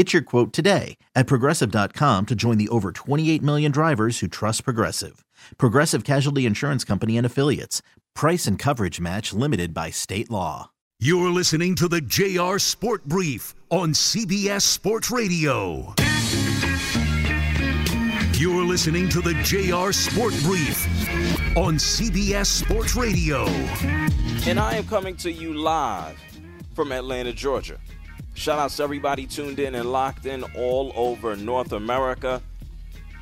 Get your quote today at progressive.com to join the over 28 million drivers who trust Progressive. Progressive Casualty Insurance Company and Affiliates. Price and coverage match limited by state law. You're listening to the JR Sport Brief on CBS Sports Radio. You're listening to the JR Sport Brief on CBS Sports Radio. And I am coming to you live from Atlanta, Georgia. Shout out to everybody tuned in and locked in all over North America.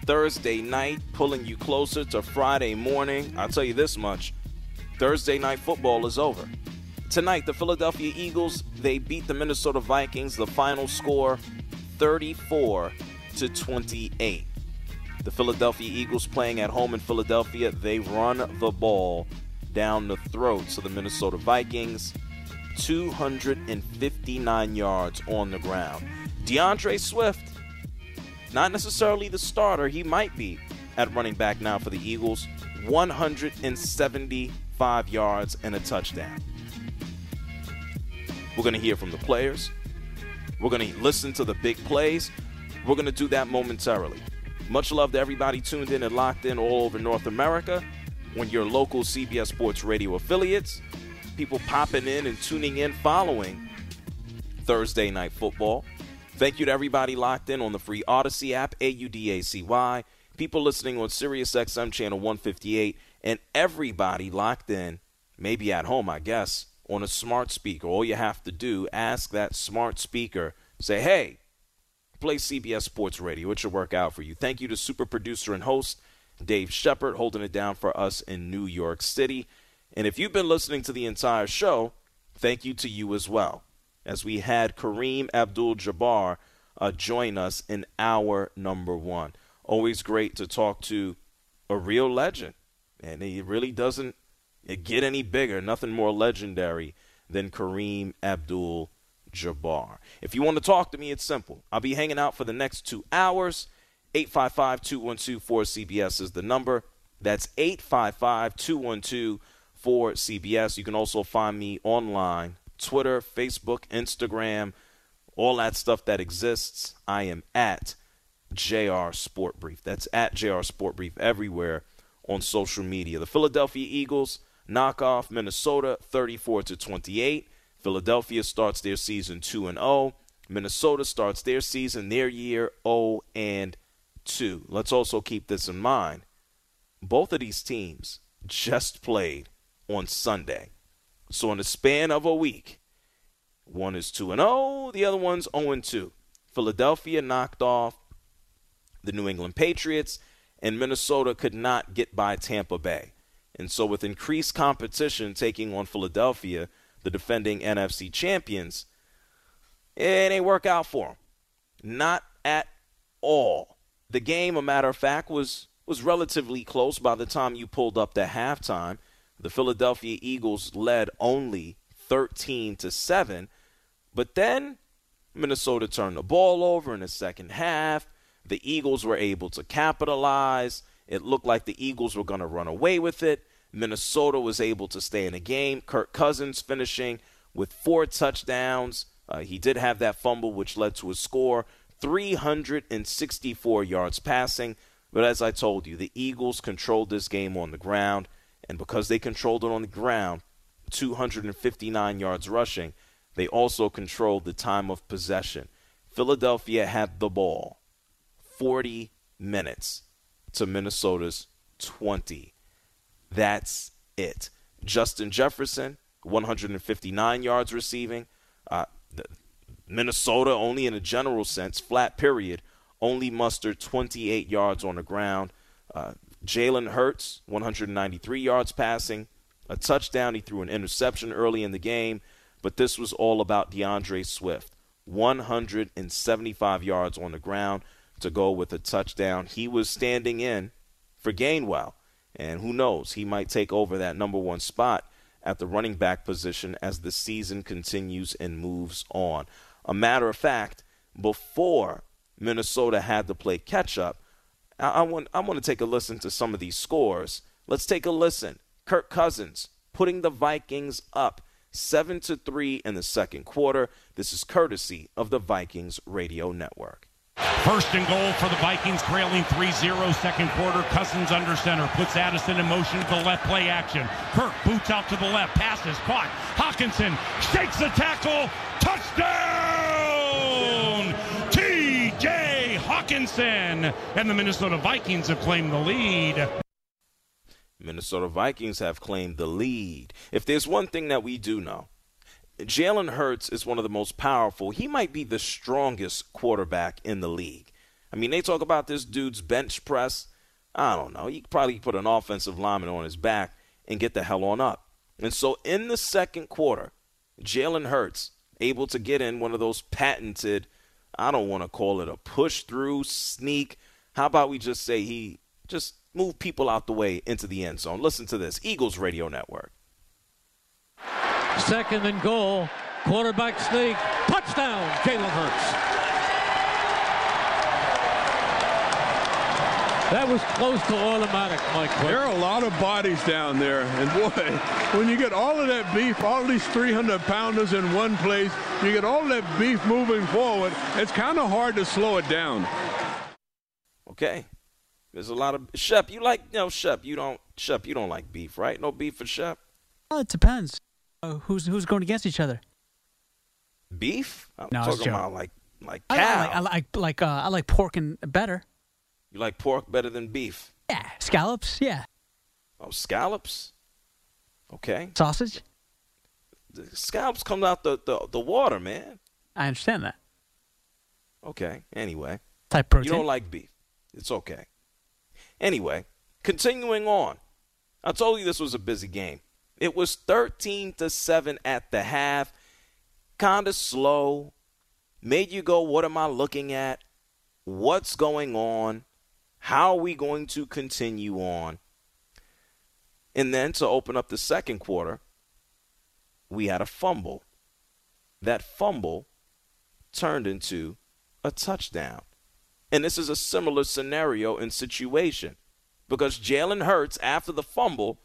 Thursday night, pulling you closer to Friday morning. I'll tell you this much Thursday night football is over. Tonight, the Philadelphia Eagles, they beat the Minnesota Vikings. The final score 34 to 28. The Philadelphia Eagles playing at home in Philadelphia, they run the ball down the throats of the Minnesota Vikings. 259 yards on the ground. D'Andre Swift, not necessarily the starter, he might be at running back now for the Eagles. 175 yards and a touchdown. We're going to hear from the players. We're going to listen to the big plays. We're going to do that momentarily. Much love to everybody tuned in and locked in all over North America. When your local CBS Sports Radio affiliates, people popping in and tuning in following Thursday Night Football. Thank you to everybody locked in on the free Audacy app, A U D A C Y. People listening on Sirius XM channel 158, and everybody locked in, maybe at home, I guess, on a smart speaker. All you have to do, ask that smart speaker, say, hey, play CBS Sports Radio. It should work out for you. Thank you to super producer and host Dave Shepard holding it down for us in New York City. And if you've been listening to the entire show, thank you to you as well, as we had Kareem Abdul Jabbar uh, join us in hour number one. Always great to talk to a real legend. And he really doesn't get any bigger, nothing more legendary than Kareem Abdul Jabbar. If you want to talk to me, it's simple. I'll be hanging out for the next two hours. 855 212 4CBS is the number. That's 855 212 4CBS. You can also find me online Twitter, Facebook, Instagram, all that stuff that exists. I am at JR Sport Brief. That's at JR Sport Brief everywhere on social media. The Philadelphia Eagles knock off Minnesota 34 to 28. Philadelphia starts their season 2 and 0. Minnesota starts their season, their year 0 and 2. Let's also keep this in mind. Both of these teams just played on Sunday. So in the span of a week, one is 2 and 0, the other one's 0 and 2. Philadelphia knocked off the New England Patriots and Minnesota could not get by Tampa Bay. And so with increased competition taking on Philadelphia, the defending NFC champions, it ain't work out for them. Not at all. The game, a matter of fact, was was relatively close by the time you pulled up to halftime. The Philadelphia Eagles led only 13 to 7, but then Minnesota turned the ball over in the second half. The Eagles were able to capitalize. It looked like the Eagles were going to run away with it. Minnesota was able to stay in the game. Kirk Cousins finishing with four touchdowns. Uh, he did have that fumble, which led to a score 364 yards passing. But as I told you, the Eagles controlled this game on the ground. And because they controlled it on the ground, 259 yards rushing, they also controlled the time of possession. Philadelphia had the ball 40 minutes to Minnesota's 20. That's it. Justin Jefferson, 159 yards receiving. Uh, Minnesota, only in a general sense, flat period, only mustered 28 yards on the ground. Uh, Jalen Hurts, 193 yards passing, a touchdown. He threw an interception early in the game, but this was all about D'Andre Swift. 175 yards on the ground to go with a touchdown. He was standing in for Gainwell, and who knows, he might take over that number one spot at the running back position as the season continues and moves on. A matter of fact, before Minnesota had to play catch up, I, want I want to take a listen to some of these scores. Let's take a listen. Kirk Cousins putting the Vikings up 7 to 3 in the second quarter. This is courtesy of the Vikings Radio Network. First and goal for the Vikings, trailing 3-0 second quarter. Cousins under center, puts Addison in motion to the left play action. Kirk boots out to the left, passes, caught. Hockenson shakes the tackle, touchdown! T.J. And the Minnesota Vikings have claimed the lead. Minnesota Vikings have claimed the lead. If there's one thing that we do know, Jalen Hurts is one of the most powerful. He might be the strongest quarterback in the league. I mean, they talk about this dude's bench press. I don't know. He could probably put an offensive lineman on his back and get the hell on up. And so in the second quarter, Jalen Hurts able to get in one of those patented, I don't want to call it a push through sneak. How about we just say he just move people out the way into the end zone. Listen to this Eagles Radio Network. Second and goal. Quarterback sneak. Touchdown, Jalen Hurts. That was close to automatic, Mike. There are a lot of bodies down there. And boy, when you get all of that beef, all these 300 pounders in one place, you get all that beef moving forward, it's kind of hard to slow it down. Okay. There's a lot of Shep. You like you know Shep. You don't Shep. You don't like beef, right? No beef for Shep. Well, it depends. Uh, who's who's going against each other? Beef? I'm No, I was talking about like like cow. I like I like like uh, I like pork and better. You like pork better than beef? Yeah, scallops. Yeah, Oh, scallops. Okay, sausage. the scallops come out the, the the water, man. I understand that Okay. Anyway, type protein. you don't like beef. It's okay. Anyway, continuing on. I told you this was a busy game. It was 13 to 7 at the half. Kind of slow. Made you go, what am I looking at? What's going on? How are we going to continue on? And then to open up the second quarter, we had a fumble. That fumble turned into a touchdown. And this is a similar scenario and situation because Jalen Hurts, after the fumble,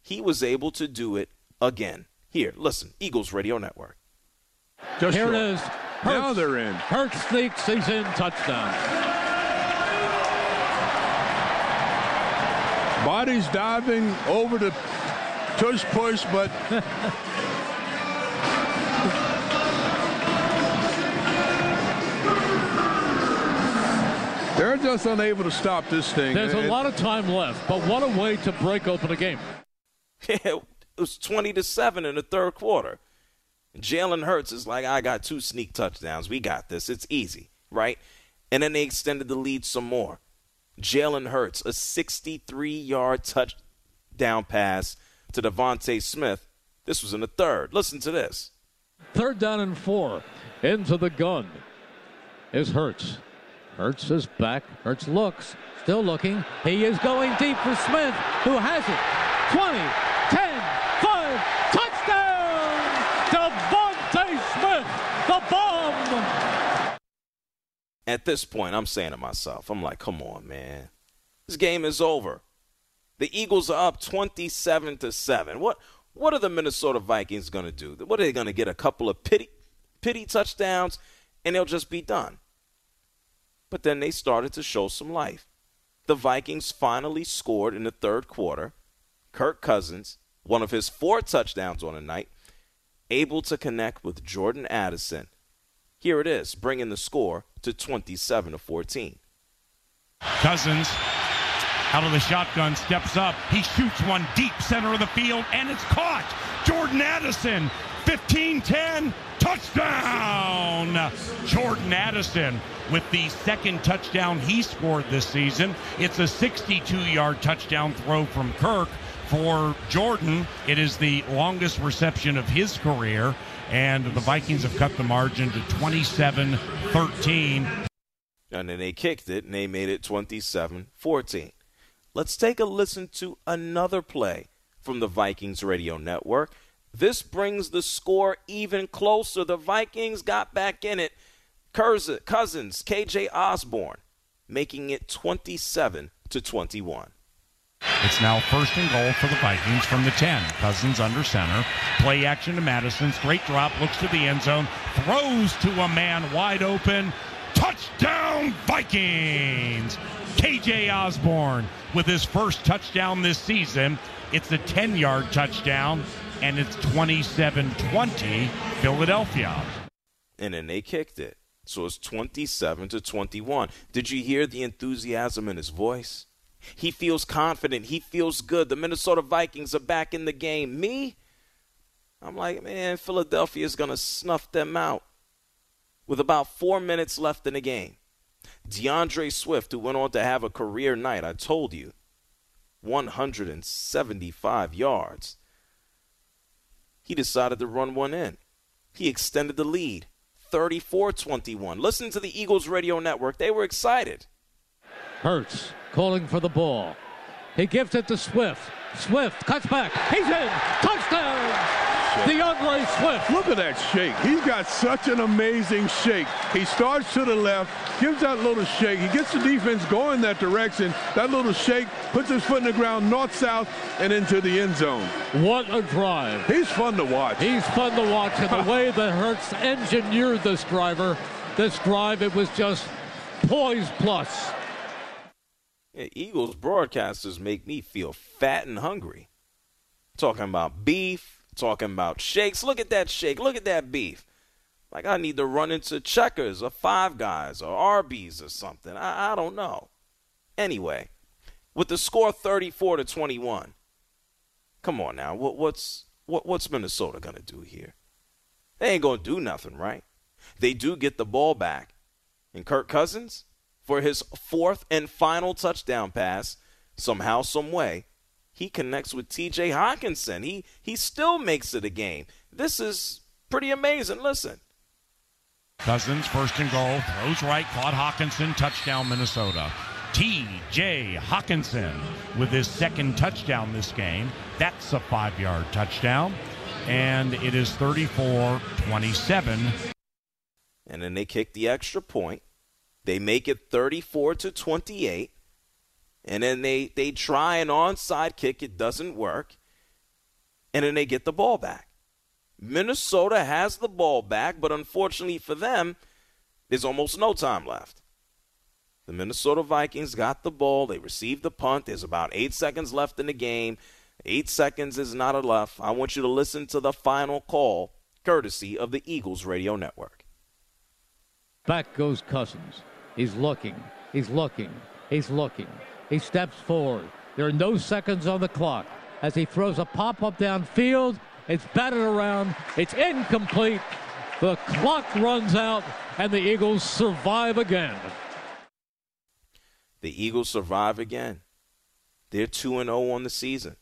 he was able to do it again. Here, listen, Eagles Radio Network. Just Here short. it is. Now they're in. Hurts sneaks. He's in. Touchdown. Bodies diving over the tush push, but they're just unable to stop this thing. There's a And- lot of time left, but what a way to break open a game. it was 20 to 7 in the third quarter. Jalen Hurts is like, I got two sneak touchdowns. We got this. It's easy, right? And then they extended the lead some more. Jalen Hurts, a 63 yard touchdown pass to DeVonta Smith. This was in the third. Listen to this. Third down and four. Into the gun is Hurts. Hurts is back. Hurts looks. Still looking. He is going deep for Smith, who has it. 20, 10, 5, touchdown! DeVonta Smith, the bomb! At this point, I'm saying to myself, I'm like, come on, man. This game is over. The Eagles are up 27 to 7. What what are the Minnesota Vikings going to do? What are they going to get a couple of pity pity touchdowns and they'll just be done? But then they started to show some life. The Vikings finally scored in the third quarter. Kirk Cousins, one of his four touchdowns on the night, able to connect with Jordan Addison. Here it is, bringing the score to 27 to 14. Cousins out of the shotgun, steps up. He shoots one deep center of the field, and it's caught. Jordan Addison, 15 10, touchdown. Jordan Addison with the second touchdown he scored this season. It's a 62 yard touchdown throw from Kirk. For Jordan, it is the longest reception of his career, and the Vikings have cut the margin to 27 13. And then they kicked it and they made it 27 14. Let's take a listen to another play from the Vikings radio network. This brings the score even closer. The Vikings got back in it. Cousins, KJ Osborn, making it 27 to 21. It's now first and goal for the Vikings from the 10. Cousins under center. Play action to Mattison. Straight drop. Looks to the end zone. Throws to a man wide open. Touchdown Vikings! KJ Osborn with his first touchdown this season. It's a 10 yard touchdown, and it's 27 20 Philadelphia. And then they kicked it. So it's 27 to 21. Did you hear the enthusiasm in his voice? He feels confident. He feels good. The Minnesota Vikings are back in the game. Me? I'm like, man, Philadelphia is going to snuff them out with about four minutes left in the game. D'Andre Swift, who went on to have a career night, I told you, 175 yards. He decided to run one in. He extended the lead, 34 21. Listen to the Eagles radio network. They were excited. Hurts calling for the ball. He gives it to Swift. Swift cuts back. He's in. Touchdown! The ugly Swift. Look at that shake. He's got such an amazing shake. He starts to the left, gives that little shake. He gets the defense going that direction. That little shake puts his foot in the ground, north-south, and into the end zone. What a drive. He's fun to watch. He's fun to watch. And the way that Hurts engineered this driver, this drive, it was just poise plus. Eagles broadcasters make me feel fat and hungry. Talking about beef, talking about shakes. Look at that shake. Look at that beef. Like I need to run into Checkers or Five Guys or Arby's or something. I, I don't know. Anyway, with the score 34 to 21. Come on now. What, what's what, what's Minnesota gonna do here? They ain't gonna do nothing, right? They do get the ball back, and Kirk Cousins for his fourth and final touchdown pass, somehow, some way, he connects with TJ Hockenson. He he still makes it a game. This is pretty amazing. Listen. Cousins first and goal, throws right, caught Hockenson, touchdown Minnesota. TJ Hockenson with his second touchdown this game. That's a five yard touchdown. And it is 34 27. And then they kick the extra point. They make it 34 to 28 and then they they try an onside kick, it doesn't work, and then they get the ball back. Minnesota has the ball back, but unfortunately for them, there's almost no time left. The Minnesota Vikings got the ball. They received the punt. There's about eight seconds left in the game. Eight seconds is not enough. I want you to listen to the final call, courtesy of the Eagles Radio Network. Back goes Cousins. He's looking. He's looking. He's looking. He steps forward. There are no seconds on the clock as he throws a pop up downfield. It's batted around. It's incomplete. The clock runs out, and the Eagles survive again. The Eagles survive again. They're 2 0 on the season.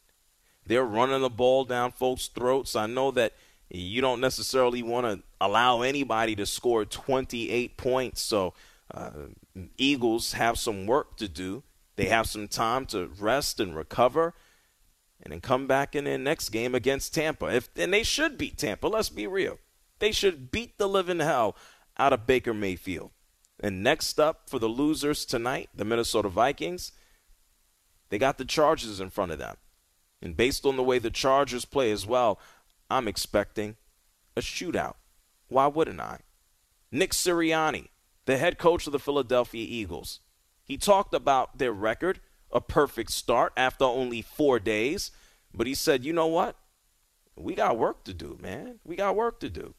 They're running the ball down folks' throats. I know that you don't necessarily want to allow anybody to score 28 points, so uh, Eagles have some work to do they have some time to rest and recover and then come back in their next game against Tampa. If and they should beat Tampa, let's be real. They should beat the living hell out of Baker Mayfield. And next up for the losers tonight, the Minnesota Vikings, they got the Chargers in front of them. And based on the way the Chargers play as well, I'm expecting a shootout. Why wouldn't I? Nick Sirianni, the head coach of the Philadelphia Eagles, he talked about their record, a perfect start after only four days. But he said, you know what? We got work to do, man. We got work to do.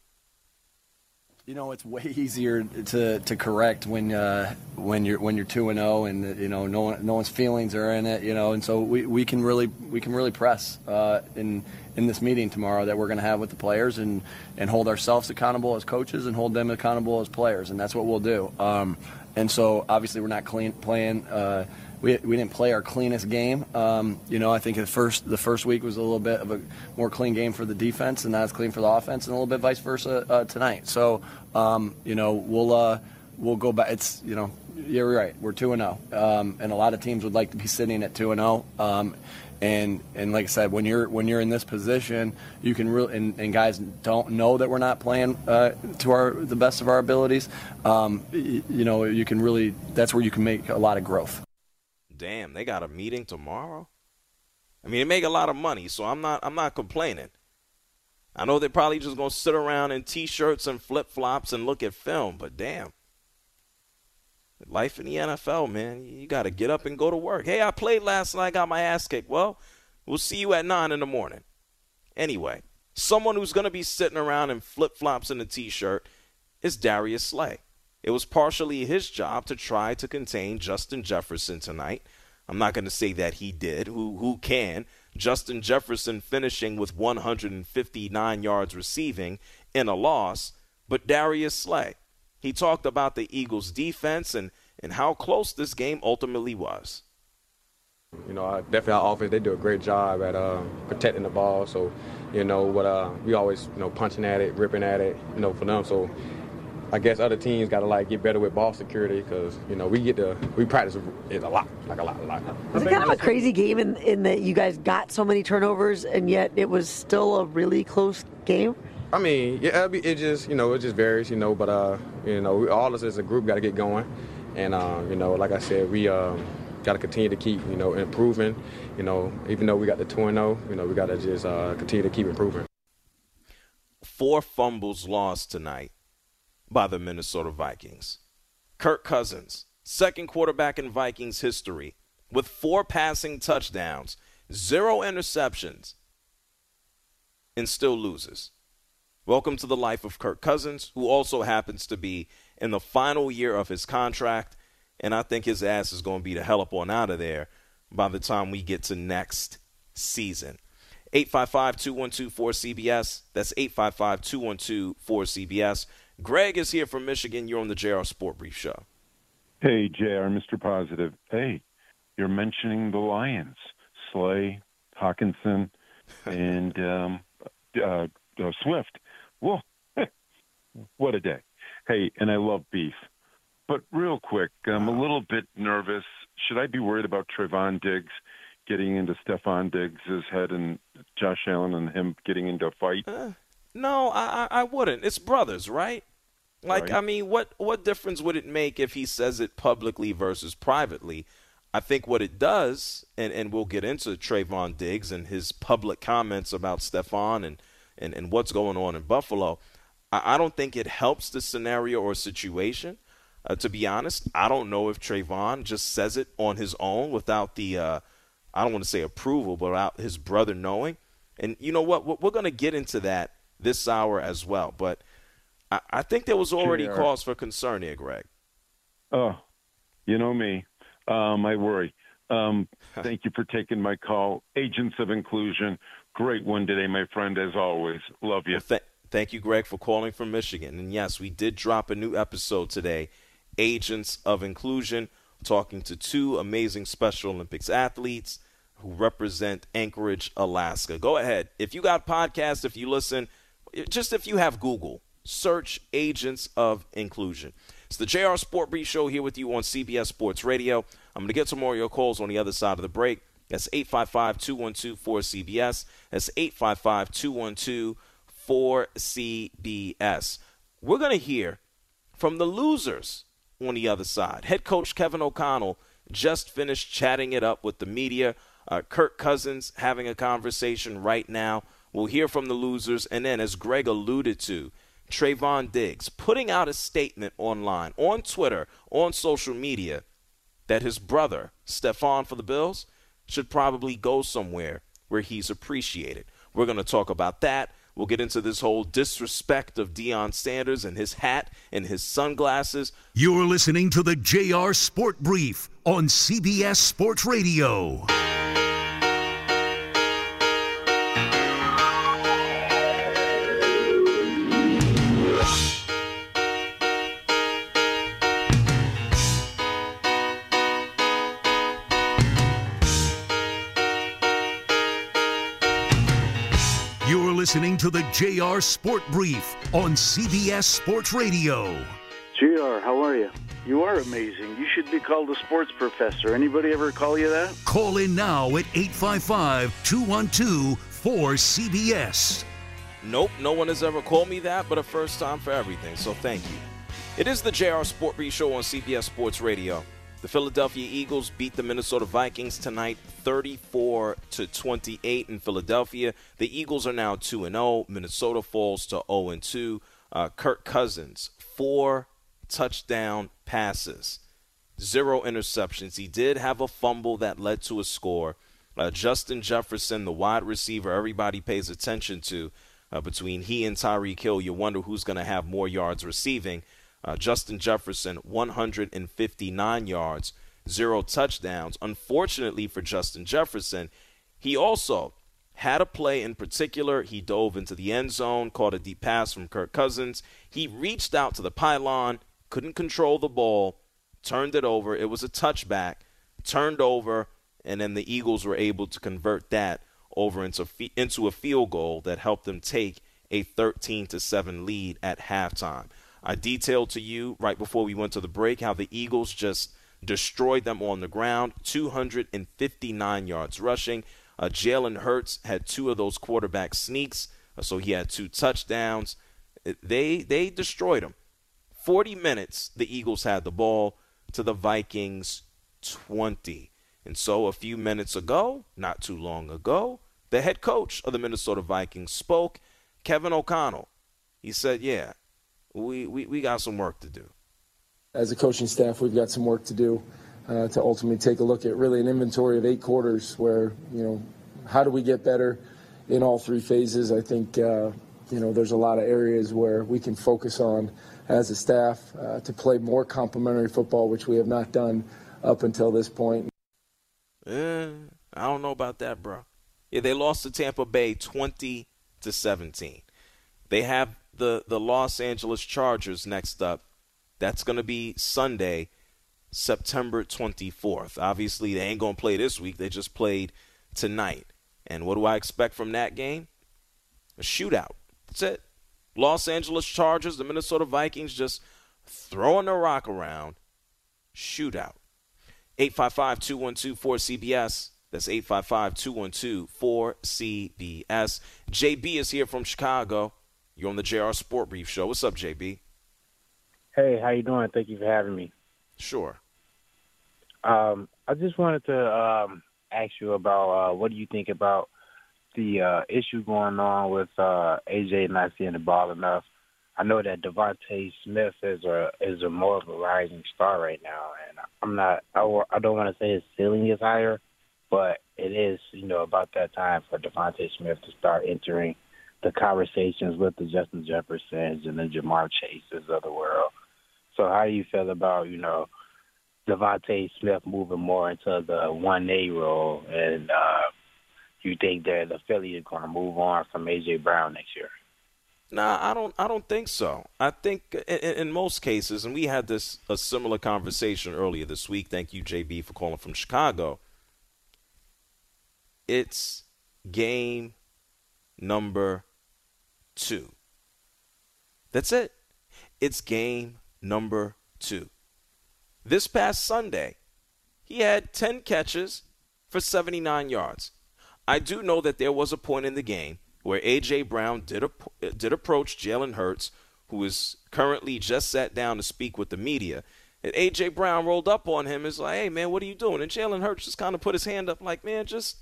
You know, it's way easier to, to correct when uh, when you're when you're two and zero, and you know no one, no one's feelings are in it. You know, and so we, we can really we can really press uh, in in this meeting tomorrow that we're going to have with the players and and hold ourselves accountable as coaches and hold them accountable as players, and that's what we'll do. Um, and so obviously we're not clean playing. Uh, we, we didn't play our cleanest game. Um, you know, I think the first the first week was a little bit of a more clean game for the defense, and not as clean for the offense, and a little bit vice versa uh, tonight. So, um, you know, we'll uh, we'll go back. It's you know, you're right. We're two and zero, oh. um, and a lot of teams would like to be sitting at two and zero. Oh. And and like I said, when you're when you're in this position, you can really and, and guys don't know that we're not playing uh, to our the best of our abilities. Um, you know, you can really that's where you can make a lot of growth damn, they got a meeting tomorrow. I mean, they make a lot of money, so I'm not I'm not complaining. I know they're probably just gonna sit around in t-shirts and flip flops and look at film, but damn, life in the NFL, man, you got to get up and go to work. Hey, I played last night, got my ass kicked. Well, we'll see you at nine in the morning. Anyway, someone who's gonna be sitting around in flip flops and a t-shirt is Darius Slay. It was partially his job to try to contain Justin Jefferson tonight. I'm not going to say that he did. Who who can? Justin Jefferson finishing with 159 yards receiving in a loss, but Darius Slay. He talked about the Eagles defense and and how close this game ultimately was. You know, definitely our offense, they do a great job at uh, protecting the ball. So, you know, what uh, we always, you know, punching at it, ripping at it, you know, for them. So I guess other teams got to like get better with ball security because you know we get to we practice it a lot, like a lot, a lot. Was it kind of a crazy game in, in that you guys got so many turnovers and yet it was still a really close game? I mean, yeah, it just you know it just varies, you know, but uh, you know, all of us as a group got to get going, and uh, you know, like I said, we uh, got to continue to keep you know improving, you know, even though we got the two and zero, you know, we got to just uh, continue to keep improving. Four fumbles lost tonight by the Minnesota Vikings. Kirk Cousins, second quarterback in Vikings history, with four passing touchdowns, zero interceptions, and still loses. Welcome to the life of Kirk Cousins, who also happens to be in the final year of his contract, and I think his ass is going to be the hell up on out of there by the time we get to next season. 855 212 4CBS. That's 855 212 4CBS. Greg is here from Michigan. You're on the JR Sport Brief Show. Hey, JR, Mr. Positive. Hey, you're mentioning the Lions, Slay, Hockenson, and um, uh, uh, Swift. Whoa, what a day. Hey, and I love beef. But real quick, I'm a little bit nervous. Should I be worried about Trevon Diggs getting into Stefon Diggs' head and Josh Allen and him getting into a fight? Uh, no, I, I wouldn't. It's brothers, right? Like, right. I mean, what what difference would it make if he says it publicly versus privately? I think what it does, and, and we'll get into Trevon Diggs and his public comments about Stefon and, and, and what's going on in Buffalo. I, I don't think it helps the scenario or situation. Uh, to be honest, I don't know if Trevon just says it on his own without the, uh, I don't want to say approval, but without his brother knowing. And you know what? We're going to get into that this hour as well. But I, I think there was already sure. cause for concern here, Greg. Oh, you know me. Um, I worry. Um, thank you for taking my call. Agents of Inclusion, great one today, my friend, as always. Love you. Well, th- thank you, Greg, for calling from Michigan. And yes, we did drop a new episode today, Agents of Inclusion, talking to two amazing Special Olympics athletes who represent Anchorage, Alaska. Go ahead. If you got podcasts, if you listen, just if you have Google, search Agents of Inclusion. It's the JR Sport Brief Show here with you on CBS Sports Radio. I'm going to get some more of your calls on the other side of the break. That's 855 212 4CBS. That's 855 212 4CBS. We're going to hear from the losers on the other side. Head coach Kevin O'Connell just finished chatting it up with the media. Uh, Kirk Cousins having a conversation right now We'll hear from the losers. And then, as Greg alluded to, Trevon Diggs putting out a statement online, on Twitter, on social media, that his brother, Stefon for the Bills, should probably go somewhere where he's appreciated. We're going to talk about that. We'll get into this whole disrespect of Deion Sanders and his hat and his sunglasses. You're listening to the JR Sport Brief on CBS Sports Radio. Listening to the JR Sport Brief on CBS Sports Radio. JR, how are you? You are amazing. You should be called a sports professor. Anybody ever call you that? Call in now at 855 212 4CBS. Nope, no one has ever called me that, but a first time for everything, so thank you. It is the JR Sport Brief Show on CBS Sports Radio. The Philadelphia Eagles beat the Minnesota Vikings tonight 34 to 28 in Philadelphia. The Eagles are now 2 and 0. Minnesota falls to 0 and 2. Uh, Kirk Cousins, four touchdown passes, zero interceptions. He did have a fumble that led to a score. Uh, Justin Jefferson, the wide receiver everybody pays attention to, uh, between he and Tyreek Hill, you wonder who's going to have more yards receiving. Uh, Justin Jefferson, 159 yards, zero touchdowns. Unfortunately for Justin Jefferson, he also had a play in particular. He dove into the end zone, caught a deep pass from Kirk Cousins. He reached out to the pylon, couldn't control the ball, turned it over. It was a touchback, turned over, and then the Eagles were able to convert that over into into a field goal that helped them take a 13 to 7 lead at halftime. I detailed to you right before we went to the break how the Eagles just destroyed them on the ground, 259 yards rushing. Uh, Jalen Hurts had two of those quarterback sneaks, uh, so he had two touchdowns. They they destroyed them. 40 minutes the Eagles had the ball to the Vikings 20. And so a few minutes ago, not too long ago, the head coach of the Minnesota Vikings spoke, Kevin O'Connell. He said, "Yeah, we, we, we got some work to do. As a coaching staff, we've got some work to do uh, to ultimately take a look at really an inventory of eight quarters where, you know, how do we get better in all three phases? I think, uh, you know, there's a lot of areas where we can focus on as a staff uh, to play more complementary football, which we have not done up until this point. Eh, I don't know about that, bro. Yeah, they lost to Tampa Bay 20 to 17. They have the the Los Angeles Chargers next up. That's going to be Sunday, September 24th. Obviously, they ain't going to play this week. They just played tonight. And what do I expect from that game? A shootout. That's it. Los Angeles Chargers, the Minnesota Vikings just throwing the rock around. Shootout. 855 212 4CBS. That's 855 212 4CBS. JB is here from Chicago. You're on the JR Sport Brief Show. What's up, JB? Hey, how you doing? Thank you for having me. Sure. Um, I just wanted to um, ask you about uh, what do you think about the uh, issue going on with uh, AJ not seeing the ball enough. I know that DeVonta Smith is a is a more of a rising star right now, and I'm not. I, I don't want to say his ceiling is higher, but it is you know about that time for DeVonta Smith to start entering the conversations with the Justin Jeffersons and the Ja'Marr Chases of the world. So how do you feel about you know DeVonta Smith moving more into the one A role, and uh, you think that the Philly is going to move on from AJ Brown next year? Nah, I don't. I don't think so. I think in, in, most cases, and we had this a similar conversation earlier this week. Thank you, JB, for calling from Chicago. It's game number two. That's it. It's game number two. This past Sunday, he had 10 catches for 79 yards. I do know that there was a point in the game where A.J. Brown did, did approach Jalen Hurts, who is currently just sat down to speak with the media. And A.J. Brown rolled up on him and was like, hey, man, what are you doing? And Jalen Hurts just kind of put his hand up like, man, just,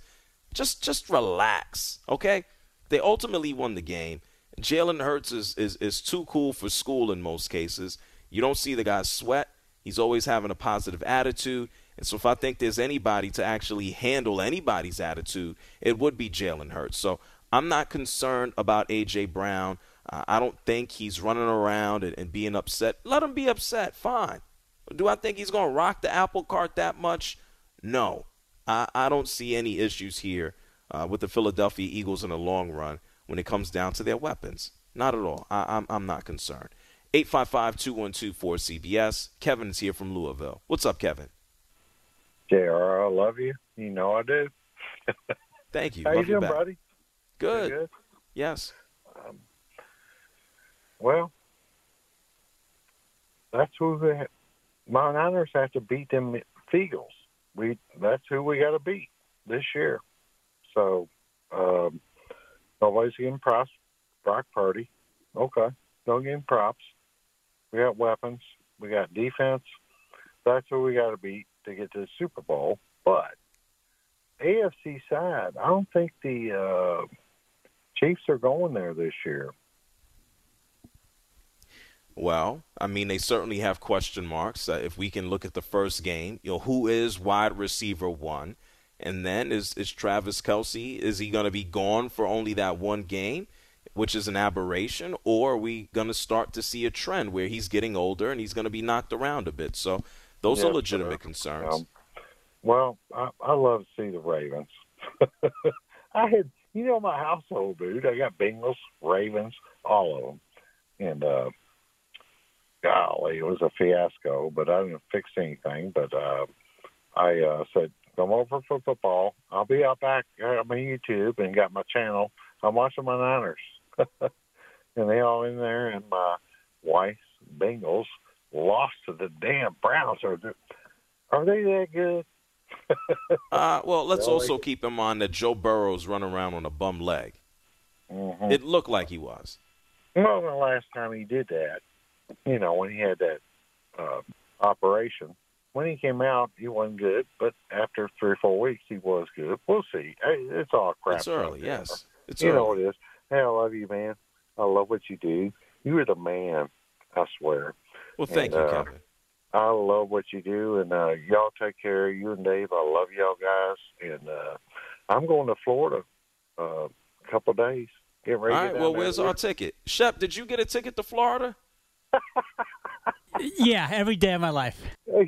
just, just relax, okay? They ultimately won the game. Jalen Hurts is, is, is too cool for school in most cases. You don't see the guy sweat. He's always having a positive attitude. And so if I think there's anybody to actually handle anybody's attitude, it would be Jalen Hurts. So I'm not concerned about A.J. Brown. Uh, I don't think he's running around and, and being upset. Let him be upset. Fine. Do I think he's going to rock the apple cart that much? No. I, I don't see any issues here uh, with the Philadelphia Eagles in the long run when it comes down to their weapons. Not at all. I, I'm, I'm not concerned. 855 212 4CBS. Kevin is here from Louisville. What's up, Kevin? JR, I love you. You know I do. Thank you. How love you doing, back. buddy? Good. good. Yes. Um, well, that's who the my Niners have to beat them Eagles. We that's who we got to beat this year. So um, nobody's getting props. Brock Purdy, okay, No getting props. We got weapons. We got defense. That's who we got to beat to get to the Super Bowl. But AFC side, I don't think the uh, Chiefs are going there this year. Well, I mean, they certainly have question marks. Uh, if we can look at the first game, you know, who is wide receiver one? And then is, is Travis Kelce, is he going to be gone for only that one game, which is an aberration? Or are we going to start to see a trend where he's getting older and he's going to be knocked around a bit? So those Yes, are legitimate sir. concerns. Um, well, I, I love to see the Ravens. I had, you know, my household, dude. I got Bengals, Ravens, all of them, and uh, golly, it was a fiasco. But I didn't fix anything. But uh, I uh, said, "Come over for football. I'll be out back on my YouTube and got my channel. I'm watching my Niners, and they all in there. And my wife's Bengals lost to the damn Browns. Are they, are they that good? Uh, well, let's Really? also keep in mind that Joe Burrow's running around on a bum leg. Mhm. It looked like he was. Well, the last time he did that, you know, when he had that uh, operation, when he came out, he wasn't good. But after three or four weeks, he was good. We'll see. It's all crap. It's early, yes. It's you early. know what it is. Hey, I love you, man. I love what you do. You are the man. I swear. Well, thank And, you, uh, Kevin. I love what you do, and uh, y'all take care of you and Dave. I love y'all guys, and uh, I'm going to Florida uh, a couple of days. Get ready. to right, well, there. where's our ticket? Shep, did you get a ticket to Florida? Yeah, every day of my life.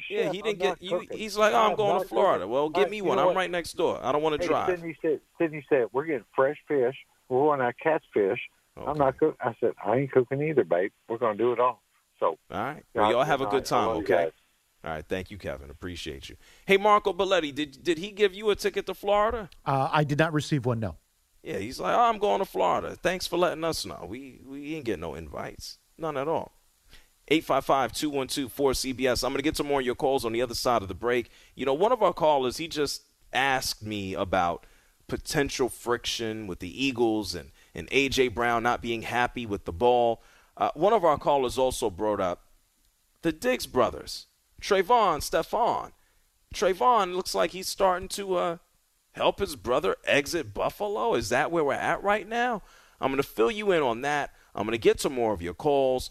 Yeah, he didn't get. You, he's like, oh, I'm going to Florida. Well, get me one. I'm right next door. I don't want to Hey, drive. Sydney said, Sydney said, we're getting fresh fish. We're going to catfish. I'm not cooking. I said, I ain't cooking either, babe. We're going to do it all. So, All right. Well, y'all have a good time, I love you okay? All right. Thank you, Kevin. Appreciate you. Hey, Marco Belletti, did did he give you a ticket to Florida? Uh, I did not receive one. No. Yeah, he's like, oh, I'm going to Florida. Thanks for letting us know. We we ain't getting no invites. None at all. 855-212-4CBS. I'm going to get some more of your calls on the other side of the break. You know, one of our callers, he just asked me about potential friction with the Eagles and, and A.J. Brown not being happy with the ball. Uh, one of our callers also brought up the Diggs brothers, Trevon, Stefon. Trevon looks like he's starting to uh, help his brother exit Buffalo. Is that where we're at right now? I'm going to fill you in on that. I'm going to get to more of your calls.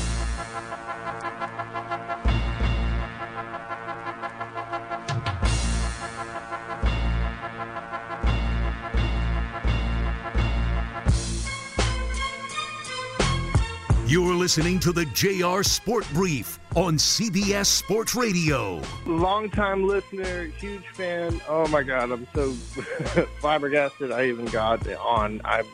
You're listening to the JR Sport Brief on CBS Sports Radio. Long-time listener, huge fan. Oh my God, I'm so flabbergasted. I even got on. I'm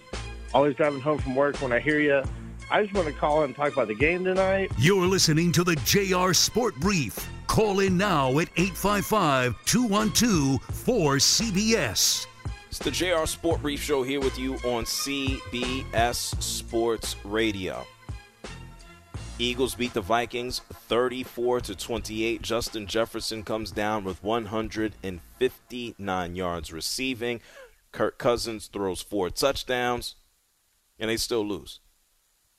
always driving home from work when I hear you. I just want to call and talk about the game tonight. You're listening to the JR Sport Brief. Call in now at 855 212 4CBS. It's the JR Sport Brief Show here with you on CBS Sports Radio. Eagles beat the Vikings 34 to 28. Justin Jefferson comes down with 159 yards receiving. Kirk Cousins throws four touchdowns, and they still lose.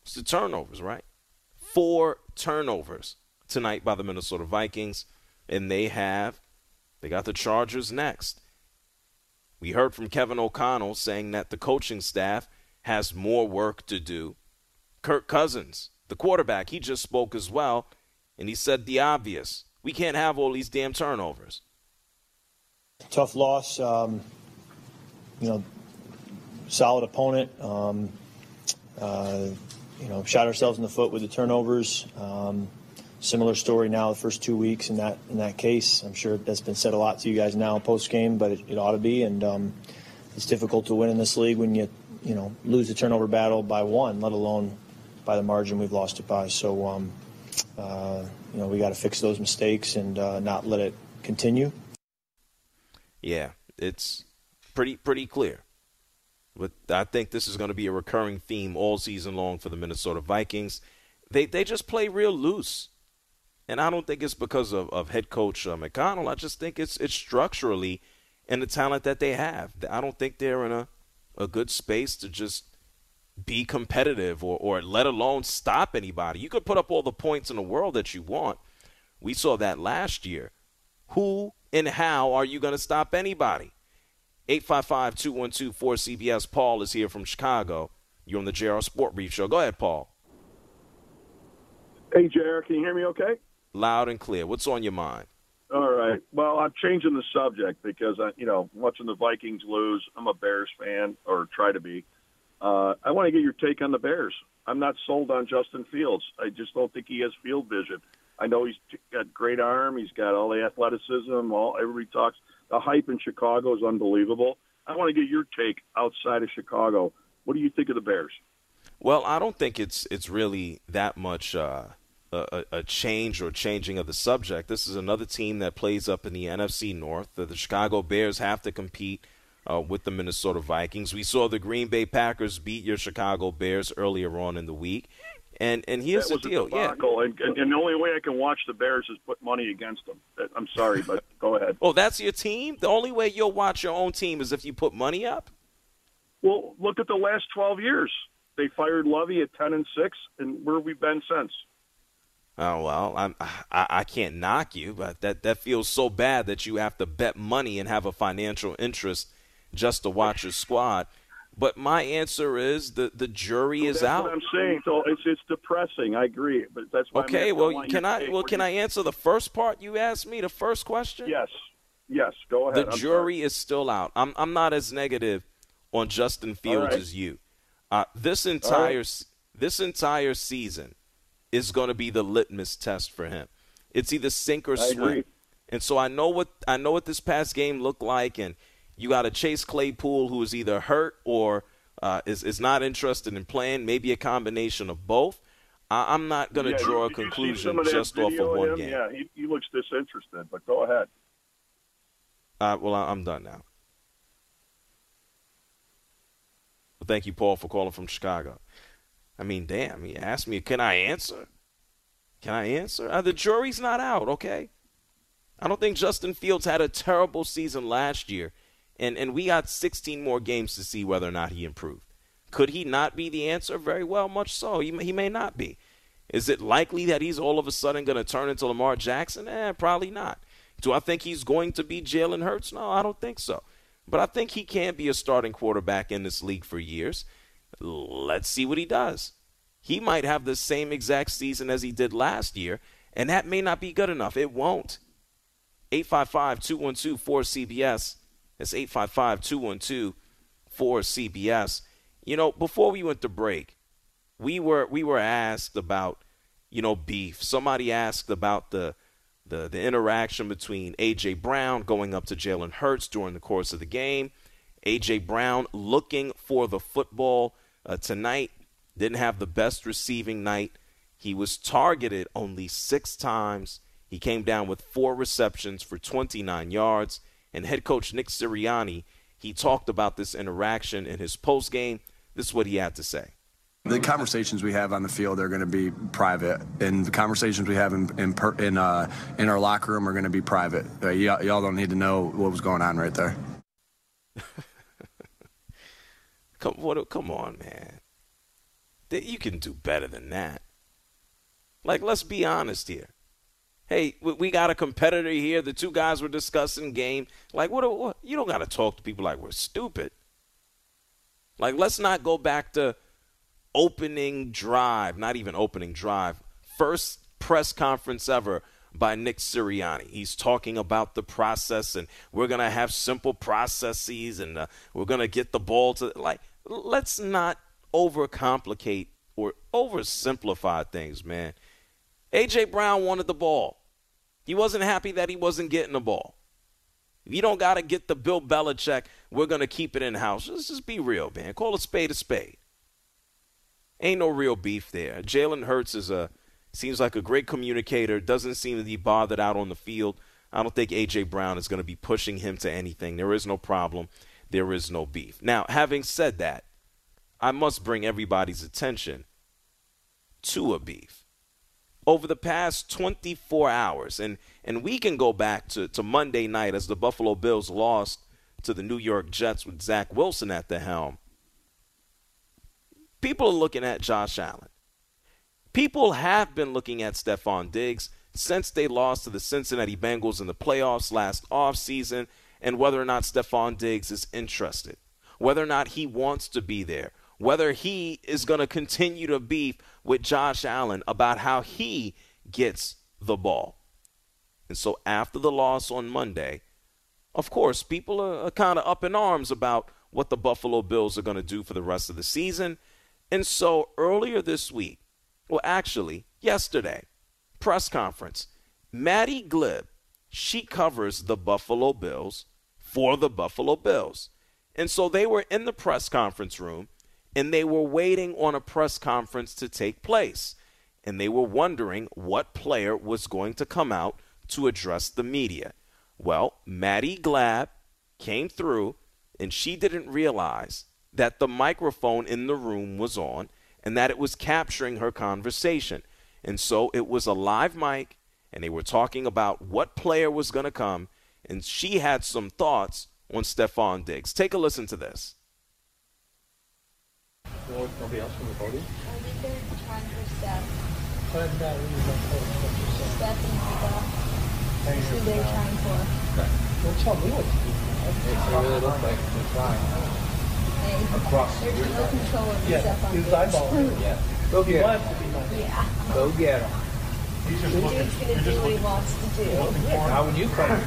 It's the turnovers, right? Four turnovers tonight by the Minnesota Vikings, and they have they got the Chargers next. We heard from Kevin O'Connell saying that the coaching staff has more work to do. Kirk Cousins, the quarterback, he just spoke as well, and he said the obvious. We can't have all these damn turnovers. tough loss. Um, you know, solid opponent. Um, uh, you know, shot ourselves in the foot with the turnovers. Um, similar story now the first two weeks in that in that case. I'm sure that's been said a lot to you guys now post game, but it, it, ought to be. And um, it's difficult to win in this league when you you know lose the turnover battle by one, let alone by the margin we've lost it by. So um, uh, you know we got to fix those mistakes and uh, not let it continue. Yeah, it's pretty pretty clear. But I think this is going to be a recurring theme all season long for the Minnesota Vikings. They they just play real loose. And I don't think it's because of, of head coach uh, O'Connell. I just think it's it's structurally and the talent that they have. I don't think they're in a, a good space to just be competitive or, or let alone stop anybody. You could put up all the points in the world that you want. We saw that last year. Who and how are you going to stop anybody? 855 212 4CBS. Paul is here from Chicago. You're on the JR Sport Brief Show. Go ahead, Paul. Hey, JR, can you hear me okay? Loud and clear. What's on your mind? All right. Well, I'm changing the subject because, I, you know, watching the Vikings lose, I'm a Bears fan, or try to be. Uh, I want to get your take on the Bears. I'm not sold on Justin Fields. I just don't think he has field vision. I know he's got great arm. He's got all the athleticism. All everybody talks. The hype in Chicago is unbelievable. I want to get your take outside of Chicago. What do you think of the Bears? Well, I don't think it's it's really that much uh, a, a, change or changing of the subject. This is another team that plays up in the NFC North. The, the Chicago Bears have to compete uh, with the Minnesota Vikings. We saw the Green Bay Packers beat your Chicago Bears earlier on in the week. And and here's the deal, yeah. And, and, and, the only way I can watch the Bears is put money against them. I'm sorry, but go ahead. Oh, that's your team. The only way you'll watch your own team is if you put money up. Well, look at the last 12 years. They fired Lovie at 10 and six, and where we've we been since? Oh well, I'm, I I can't knock you, but that that feels so bad that you have to bet money and have a financial interest just to watch your squad. But my answer is the the jury so is that's out. What I'm saying, so it's it's depressing. I agree, but that's why okay. Well, can I well can I answer the first part you asked me? The first question. Yes. Yes. Go ahead. The I'm jury sorry. is still out. I'm I'm not as negative on Justin Fields right. as you. Uh, this entire right. this entire season is going to be the litmus test for him. It's either sink or swim. Agree. And so I know what I know what this past game looked like, and you got a Chase Claypool who is either hurt or uh, is is not interested in playing. Maybe a combination of both. I, am not going to yeah, draw a conclusion of just off of one him? game. Yeah, he, he, looks disinterested. But go ahead. Uh, well, I'm done now. Well, thank you, Paul, for calling from Chicago. I mean, damn, he asked me, can I answer? Can I answer? Uh, the jury's not out, okay? I don't think Justin Fields had a terrible season last year, and, and we got 16 more games to see whether or not he improved. Could he not be the answer? Very well, much so. He, he may not be. Is it likely that he's all of a sudden going to turn into Lamar Jackson? Eh, probably not. Do I think he's going to be Jalen Hurts? No, I don't think so. But I think he can be a starting quarterback in this league for years. Let's see what he does. He might have the same exact season as he did last year, and that may not be good enough. It won't. 855 212 4CBS. That's 855 212 4CBS. You know, before we went to break, we were we were asked about, you know, beef. Somebody asked about the the the interaction between AJ Brown going up to Jalen Hurts during the course of the game. AJ Brown looking for the football uh, tonight didn't have the best receiving night. He was targeted only six times. He came down with four receptions for 29 yards. And head coach Nick Sirianni, he talked about this interaction in his post game. This is what he had to say. The conversations we have on the field are going to be private, and the conversations we have in in per, in, uh, in, our locker room are going to be private. Uh, y- y'all don't need to know what was going on right there. come, what, come on, man. You can do better than that. Like, let's be honest here. Hey, we got a competitor here. The two guys were discussing game. Like, what? what you don't got to talk to people like we're stupid. Like, let's not go back to opening drive, not even opening drive, first press conference ever by Nick Sirianni. He's talking about the process, and we're going to have simple processes, and uh, we're going to get the ball to like. Let's not overcomplicate or oversimplify things, man. AJ Brown wanted the ball. He wasn't happy that he wasn't getting the ball. If you don't got to get the Bill Belichick, we're going to keep it in house. Let's just be real, man. Call a spade a spade. Ain't no real beef there. Jalen Hurts is a seems like a great communicator. Doesn't seem to be bothered out on the field. I don't think AJ Brown is going to be pushing him to anything. There is no problem. There is no beef. Now, having said that, I must bring everybody's attention to a beef. Over the past 24 hours, and, and we can go back to, to Monday night as the Buffalo Bills lost to the New York Jets with Zach Wilson at the helm. People are looking at Josh Allen. People have been looking at Stefon Diggs since they lost to the Cincinnati Bengals in the playoffs last offseason and whether or not Stefon Diggs is interested, whether or not he wants to be there, whether he is going to continue to beef with Josh Allen about how he gets the ball. And so after the loss on Monday, of course, people are, are kind of up in arms about what the Buffalo Bills are going to do for the rest of the season. And so earlier this week, well, actually, yesterday, press conference, Maddy Glab, she covers the Buffalo Bills for the Buffalo Bills. And so they were in the press conference room and they were waiting on a press conference to take place. And they were wondering what player was going to come out to address the media. Well, Maddy Glab came through, and she didn't realize that the microphone in the room was on and that it was capturing her conversation. And so it was a live mic, and they were talking about what player was going to come, and she had some thoughts on Stefon Diggs. Take a listen to this. Nobody else from the podium? I think they're trying for Steph. But that really is like Steph and Micah. That's who they're trying for. Well, tell me what to do. It really looks like they're trying. They, Across. There's no control over Yeah, Steph on he was Yeah. Go get wants him. to. Yeah. Go get him. He's gonna do what he wants to do. How would you come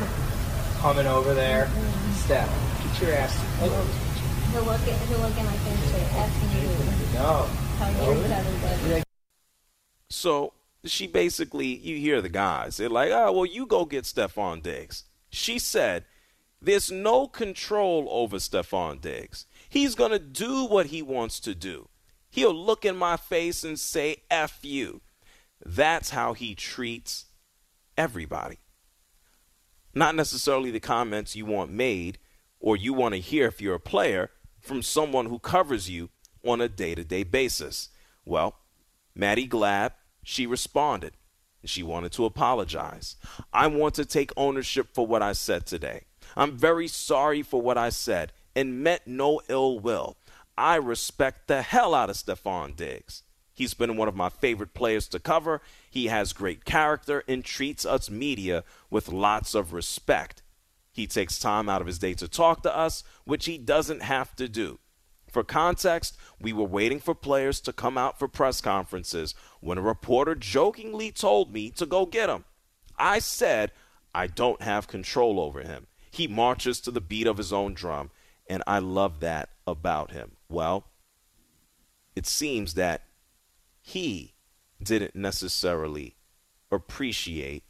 coming over there? Mm-hmm. Steph, get your ass. He'll look at he'll look at my F you. So she basically, you hear the guys, they're like, oh, well, you go get Stefon Diggs. She said, there's no control over Stefon Diggs. He's going to do what he wants to do. He'll look in my face and say, F you. That's how he treats everybody. Not necessarily the comments you want made or you want to hear if you're a player from someone who covers you on a day to day basis. Well, Maddy Glab, she responded. She wanted to apologize. I want to take ownership for what I said today. I'm very sorry for what I said and meant no ill will. I respect the hell out of Stefon Diggs. He's been one of my favorite players to cover. He has great character and treats us media with lots of respect. He takes time out of his day to talk to us, which he doesn't have to do. For context, we were waiting for players to come out for press conferences when a reporter jokingly told me to go get him. I said, I don't have control over him. He marches to the beat of his own drum, and I love that about him. Well, it seems that he didn't necessarily appreciate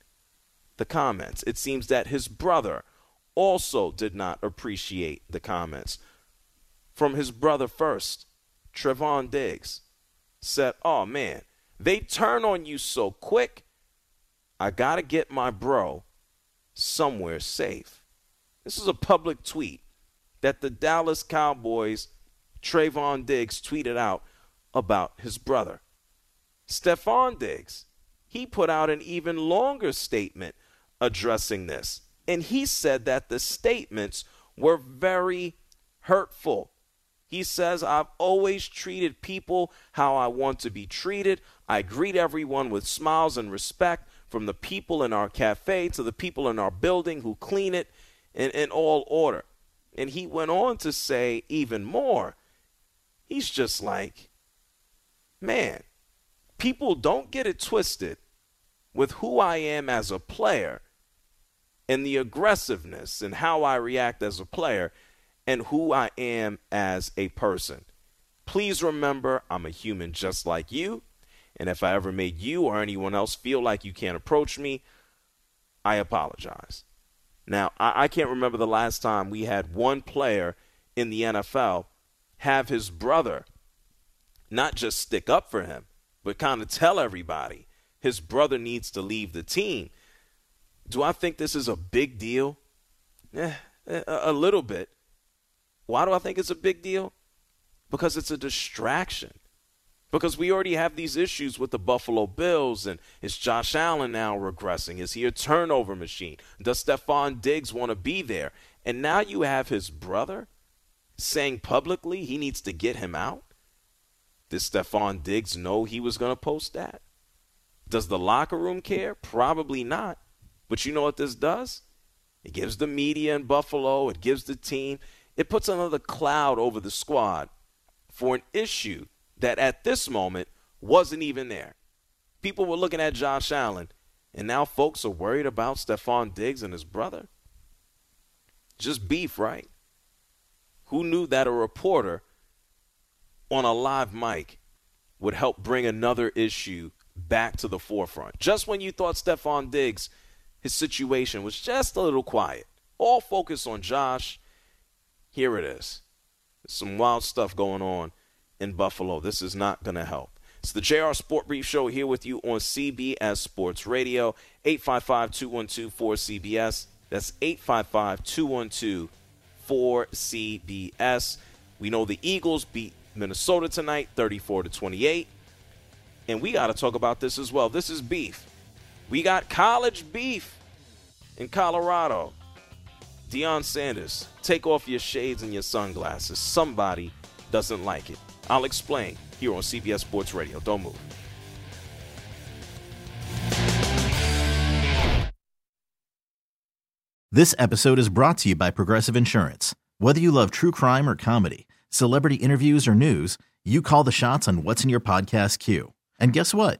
the comments. It seems that his brother also did not appreciate the comments. From his brother first, Trevon Diggs said, Oh man, they turn on you so quick. I got to get my bro somewhere safe. This is a public tweet that the Dallas Cowboys, Trevon Diggs, tweeted out about his brother. Stefon Diggs, he put out an even longer statement addressing this. And he said that the statements were very hurtful. He says, I've always treated people how I want to be treated. I greet everyone with smiles and respect, from the people in our cafe to the people in our building who clean it in, in all order. And he went on to say even more. He's just like, man, people don't get it twisted. with who I am as a player and the aggressiveness and how I react as a player and who I am as a person. Please remember, I'm a human just like you. And if I ever made you or anyone else feel like you can't approach me, I apologize. Now, I, I can't remember the last time we had one player in the NFL have his brother not just stick up for him, but kind of tell everybody his brother needs to leave the team. Do I think this is a big deal? Eh, a little bit. Why do I think it's a big deal? Because it's a distraction. Because we already have these issues with the Buffalo Bills, and is Josh Allen now regressing? Is he a turnover machine? Does Stefon Diggs want to be there? And now you have his brother saying publicly he needs to get him out. Did Stefon Diggs know he was going to post that? Does the locker room care? Probably not. But you know what this does? It gives the media in Buffalo, it gives the team, it puts another cloud over the squad for an issue that at this moment wasn't even there. People were looking at Josh Allen, and now folks are worried about Stefon Diggs and his brother. Just beef, right? Who knew that a reporter on a live mic would help bring another issue back to the forefront? Just when you thought Stefon Diggs, his situation was just a little quiet, all focus on Josh, here it is. some wild stuff going on in Buffalo. This is not going to help. It's the JR Sport Brief Show here with you on CBS Sports Radio, 855 212 4CBS. That's 855 212 4CBS. We know the Eagles beat Minnesota tonight, 34 to 28. And we got to talk about this as well. This is beef. We got college beef in Colorado. Deion Sanders, take off your shades and your sunglasses. Somebody doesn't like it. I'll explain here on CBS Sports Radio. Don't move. This episode is brought to you by Progressive Insurance. Whether you love true crime or comedy, celebrity interviews or news, you call the shots on what's in your podcast queue. And guess what?